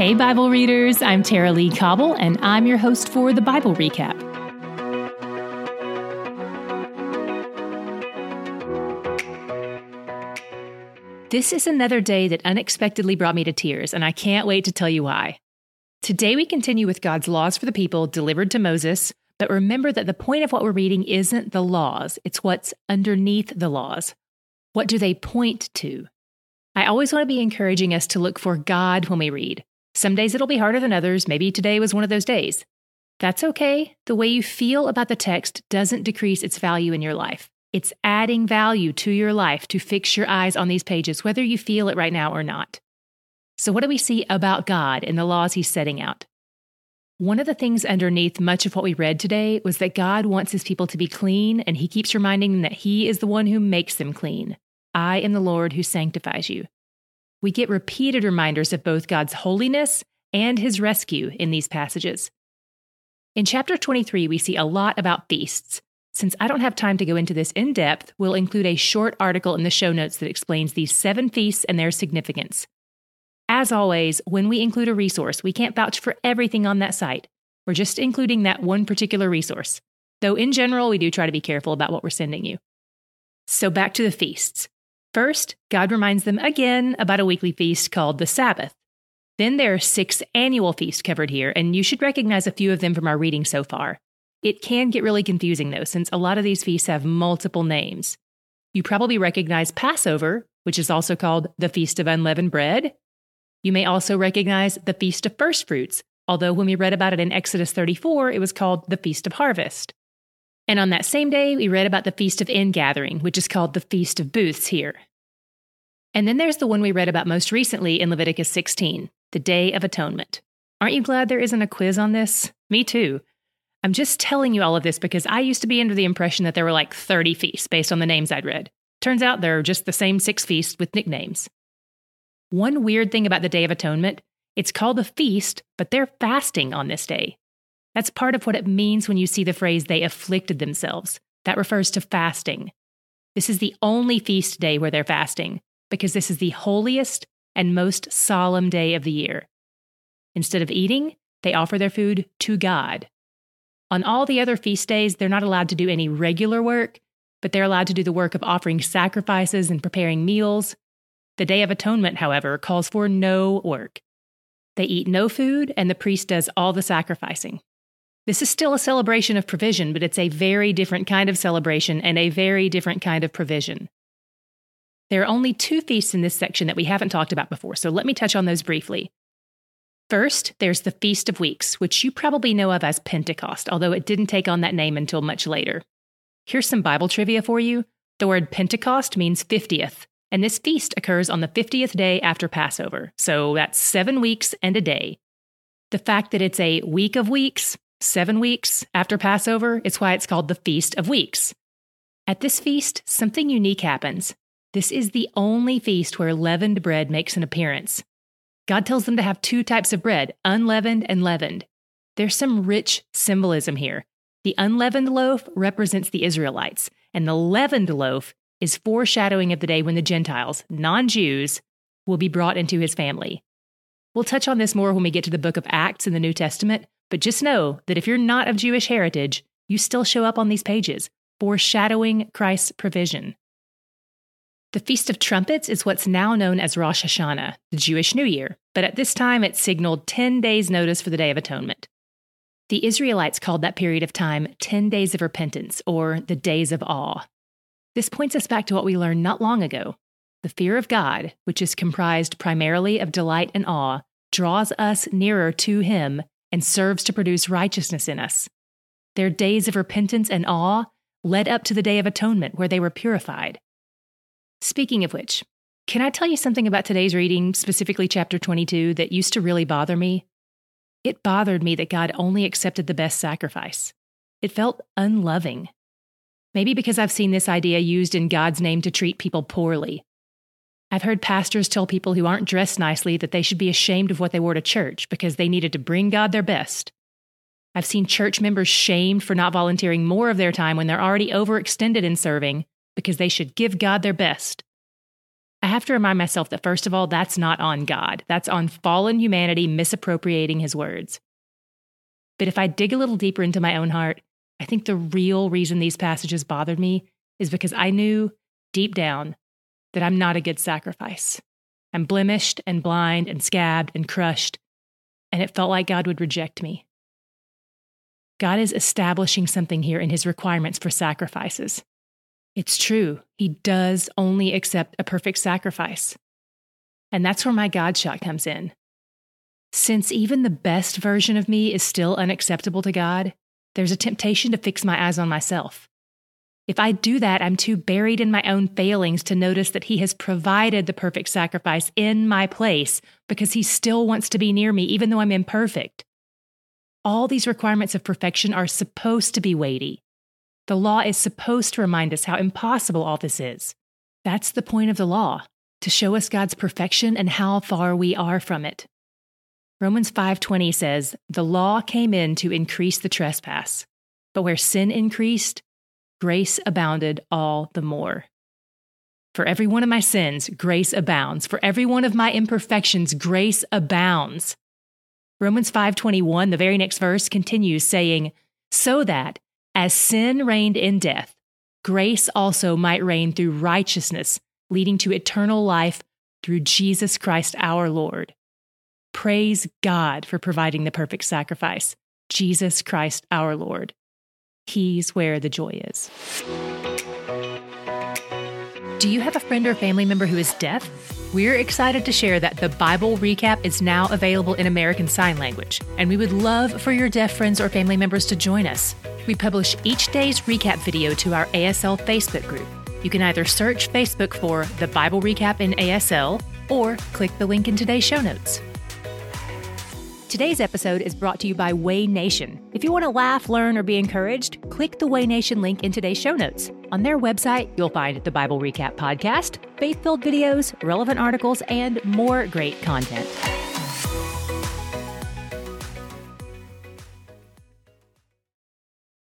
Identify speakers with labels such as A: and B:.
A: Hey, Bible readers, I'm Tara-Leigh Cobble, and I'm your host for the Bible Recap. This is another day that unexpectedly brought me to tears, and I can't wait to tell you why. Today, we continue with God's laws for the people delivered to Moses, but remember that the point of what we're reading isn't the laws, it's what's underneath the laws. What do they point to? I always want to be encouraging us to look for God when we read. Some days it'll be harder than others. Maybe today was one of those days. That's okay. The way you feel about the text doesn't decrease its value in your life. It's adding value to your life to fix your eyes on these pages, whether you feel it right now or not. So, what do we see about God in the laws he's setting out? One of the things underneath much of what we read today was that God wants his people to be clean, and he keeps reminding them that he is the one who makes them clean. I am the Lord who sanctifies you. We get repeated reminders of both God's holiness and his rescue in these passages. In chapter 23, we see a lot about feasts. Since I don't have time to go into this in depth, we'll include a short article in the show notes that explains these seven feasts and their significance. As always, when we include a resource, we can't vouch for everything on that site. We're just including that one particular resource. Though in general, we do try to be careful about what we're sending you. So back to the feasts. First, God reminds them again about a weekly feast called the Sabbath. Then there are six annual feasts covered here, and you should recognize a few of them from our reading so far. It can get really confusing though, since a lot of these feasts have multiple names. You probably recognize Passover, which is also called the Feast of Unleavened Bread, you may also recognize the Feast of First Fruits, although when we read about it in Exodus 34, it was called the Feast of Harvest. And on that same day, we read about the Feast of Ingathering, which is called the Feast of Booths here. And then there's the one we read about most recently in Leviticus 16, the Day of Atonement. Aren't you glad there isn't a quiz on this? Me too. I'm just telling you all of this because I used to be under the impression that there were like 30 feasts based on the names I'd read. Turns out there are just the same six feasts with nicknames. One weird thing about the Day of Atonement, it's called a feast, but they're fasting on this day. That's part of what it means when you see the phrase they afflicted themselves. That refers to fasting. This is the only feast day where they're fasting, because this is the holiest and most solemn day of the year. Instead of eating, they offer their food to God. On all the other feast days, they're not allowed to do any regular work, but they're allowed to do the work of offering sacrifices and preparing meals, the Day of Atonement, however, calls for no work. They eat no food, and the priest does all the sacrificing. This is still a celebration of provision, but it's a very different kind of celebration and a very different kind of provision. There are only two feasts in this section that we haven't talked about before, so let me touch on those briefly. First, there's the Feast of Weeks, which you probably know of as Pentecost, although it didn't take on that name until much later. Here's some Bible trivia for you. The word Pentecost means 50th, and this feast occurs on the 50th day after Passover, so that's seven weeks and a day. The fact that it's a week of weeks, seven weeks after Passover, is why it's called the Feast of Weeks. At this feast, something unique happens. This is the only feast where leavened bread makes an appearance. God tells them to have two types of bread, unleavened and leavened. There's some rich symbolism here. The unleavened loaf represents the Israelites, and the leavened loaf is foreshadowing of the day when the Gentiles, non Jews, will be brought into his family. We'll touch on this more when we get to the book of Acts in the New Testament, but just know that if you're not of Jewish heritage, you still show up on these pages, foreshadowing Christ's provision. The Feast of Trumpets is what's now known as Rosh Hashanah, the Jewish New Year, but at this time it signaled 10 days' notice for the Day of Atonement. The Israelites called that period of time 10 days of repentance, or the days of awe. This points us back to what we learned not long ago. The fear of God, which is comprised primarily of delight and awe, draws us nearer to Him and serves to produce righteousness in us. Their days of repentance and awe led up to the Day of Atonement, where they were purified. Speaking of which, can I tell you something about today's reading, specifically chapter 22, that used to really bother me? It bothered me that God only accepted the best sacrifice. It felt unloving. Maybe because I've seen this idea used in God's name to treat people poorly. I've heard pastors tell people who aren't dressed nicely that they should be ashamed of what they wore to church because they needed to bring God their best. I've seen church members shamed for not volunteering more of their time when they're already overextended in serving because they should give God their best. I have to remind myself that, first of all, that's not on God. That's on fallen humanity misappropriating his words. But if I dig a little deeper into my own heart, I think the real reason these passages bothered me is because I knew deep down that I'm not a good sacrifice. I'm blemished and blind and scabbed and crushed, and it felt like God would reject me. God is establishing something here in his requirements for sacrifices. It's true, he does only accept a perfect sacrifice. And that's where my God shot comes in. Since even the best version of me is still unacceptable to God, there's a temptation to fix my eyes on myself. If I do that, I'm too buried in my own failings to notice that He has provided the perfect sacrifice in my place because He still wants to be near me, even though I'm imperfect. All these requirements of perfection are supposed to be weighty. The law is supposed to remind us how impossible all this is. That's the point of the law, to show us God's perfection and how far we are from it. Romans 5:20 says, "The law came in to increase the trespass, but where sin increased, grace abounded all the more. For every one of my sins, grace abounds. For every one of my imperfections, grace abounds. Romans 5:21, the very next verse continues saying, "So that as sin reigned in death, grace also might reign through righteousness, leading to eternal life through Jesus Christ our Lord." Praise God for providing the perfect sacrifice, Jesus Christ our Lord. He's where the joy is. Do you have a friend or family member who is deaf? We're excited to share that the Bible recap is now available in American Sign Language, and we would love for your deaf friends or family members to join us. We publish each day's recap video to our ASL Facebook group. You can either search Facebook for the Bible recap in ASL or click the link in today's show notes. Today's episode is brought to you by WayNation. If you want to laugh, learn, or be encouraged, click the WayNation link in today's show notes. On their website, you'll find the Bible Recap podcast, faith filled videos, relevant articles, and more great content.